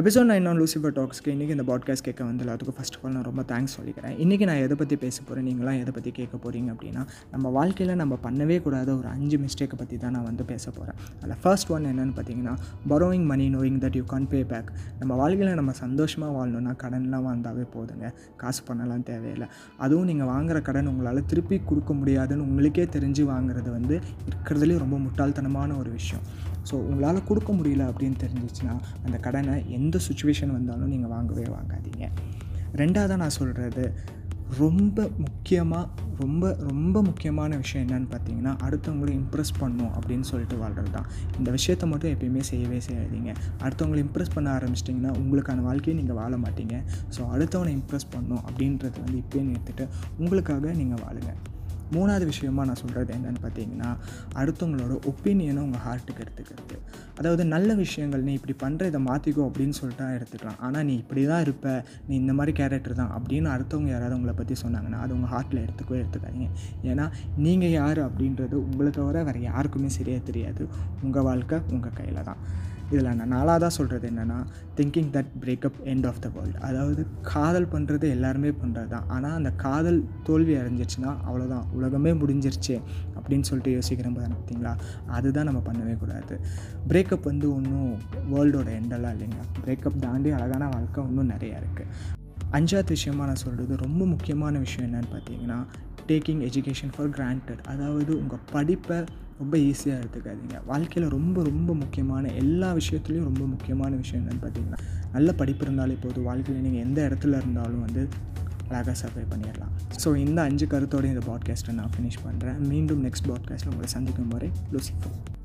Episode நான் இன்னும் Lucifer டாக்ஸ்க்கு இன்றைக்கி இந்த பாட்காஸ்ட் கேட்க வந்து எல்லாத்துக்கும் ஃபஸ்ட் ஆஃப் ஆல் நான் ரொம்ப தேங்க்ஸ் சொல்லிக்கிறேன். இன்றைக்கி நான் எதை பற்றி பேச போகிறேன் நீங்களாம் எதை பற்றி கேட்க போகிறீங்க அப்படின்னா நம்ம வாழ்க்கையில் நம்ம பண்ணவே கூடாத ஒரு அஞ்சு மிஸ்டேக்கை பற்றி தான் நான் வந்து பேச போகிறேன் அதில் ஃபர்ஸ்ட் ஒன் என்னென்னு பார்த்தீங்கன்னா borrowing money knowing that you can pay back நம்ம வாழ்க்கையில் நம்ம சந்தோஷமாக வாழணும்னா கடன்லாம் வந்தாவே போதுங்க. காசு பண்ணலாம் தேவையில்லை. அதுவும் நீங்கள் வாங்குற கடன் உங்களால் திருப்பி கொடுக்க முடியாதுன்னு உங்களுக்கே தெரிஞ்சு வாங்குறது வந்து இருக்கிறதுலேயே ரொம்ப முட்டாள்தனமான ஒரு விஷயம். ஸோ உங்களால் கொடுக்க முடியல அப்படின்னு தெரிஞ்சிச்சுன்னா அந்த கடனை எந்த சுச்சுவேஷன் வந்தாலும் நீங்கள் வாங்கவே வாங்காதீங்க. ரெண்டாவதாக நான் சொல்கிறது ரொம்ப முக்கியமாக ரொம்ப ரொம்ப முக்கியமான விஷயம் என்னன்னு பார்த்தீங்கன்னா அடுத்தவங்களை இம்ப்ரெஸ் பண்ணும் அப்படின்னு சொல்லிட்டு வாழ்கிறது தான் இந்த விஷயத்தை மட்டும் எப்பயுமே செய்யவே செய்யாதீங்க. அடுத்தவங்களை இம்ப்ரெஸ் பண்ண ஆரம்பிச்சிட்டிங்கன்னா உங்களுக்கான வாழ்க்கையை நீங்கள் வாழ மாட்டீங்க. ஸோ அடுத்தவனை இம்ப்ரெஸ் பண்ணும் அப்படின்றது வந்து இப்போயே நிறுத்திட்டு உங்களுக்காக நீங்கள் வாழுங்க. மூணாவது விஷயமா நான் சொல்கிறது என்னென்னு பார்த்தீங்கன்னா அடுத்தவங்களோட ஒப்பீனியனை உங்கள் ஹார்ட்டுக்கு எடுத்துக்கிறது. அதாவது நல்ல விஷயங்கள் நீ இப்படி பண்ணுற இதை மாற்றிக்கோ அப்படின்னு சொல்லிட்டு எடுத்துக்கலாம். ஆனால் நீ இப்படி தான் இருப்ப நீ இந்த மாதிரி கேரக்டர் தான் அப்படின்னு அடுத்தவங்க யாராவது உங்களை பற்றி சொன்னாங்கன்னா அது உங்கள் ஹார்ட்டில் எடுத்துக்கோ எடுத்துக்காதீங்க. ஏன்னா நீங்கள் யார் அப்படின்றது உங்களை தவிர வேறு யாருக்குமே சரியாக தெரியாது. உங்கள் வாழ்க்கை உங்கள் கையில் தான். இதில் நான் நாலாவதாக சொல்கிறது என்னென்னா thinking that breakup end of the world அதாவது காதல் பண்ணுறது எல்லாருமே பண்ணுறது தான். ஆனால் அந்த காதல் தோல்வி அடைஞ்சிருச்சுன்னா அவ்வளோதான். உலகமே முடிஞ்சிருச்சு அப்படின்னு சொல்லிட்டு யோசிக்கிறோம் பார்த்தீங்களா? அதுதான் நம்ம பண்ணவே கூடாது. பிரேக்கப் வந்து ஒன்றும் வேர்ல்டோட எண்டெல்லாம் இல்லைங்க. பிரேக்கப் தாண்டி அழகான வாழ்க்கை இன்னும் நிறையா இருக்குது. அஞ்சாவது விஷயமா நான் சொல்கிறது ரொம்ப முக்கியமான விஷயம் என்னென்னு பார்த்தீங்கன்னா டேக்கிங் எஜுகேஷன் ஃபார் கிராண்டட் அதாவது உங்கள் படிப்பை ரொம்ப ஈஸியாக எடுத்துக்காதீங்க. வாழ்க்கையில் ரொம்ப ரொம்ப முக்கியமான எல்லா விஷயத்துலையும் ரொம்ப முக்கியமான விஷயம் என்னென்னு பார்த்தீங்கன்னா நல்ல படிப்பு இருந்தாலே போதும். வாழ்க்கையில் நீங்கள் எந்த இடத்துல இருந்தாலும் வந்து அழகாக சர்வை பண்ணிடலாம். ஸோ இந்த அஞ்சு கருத்தோடு இந்த பாட்காஸ்ட்டை நான் ஃபினிஷ் பண்ணுறேன் மீண்டும் நெக்ஸ்ட் பாட்காஸ்ட்டில் உங்களை சந்திக்கும் வரை லூசிஃபர்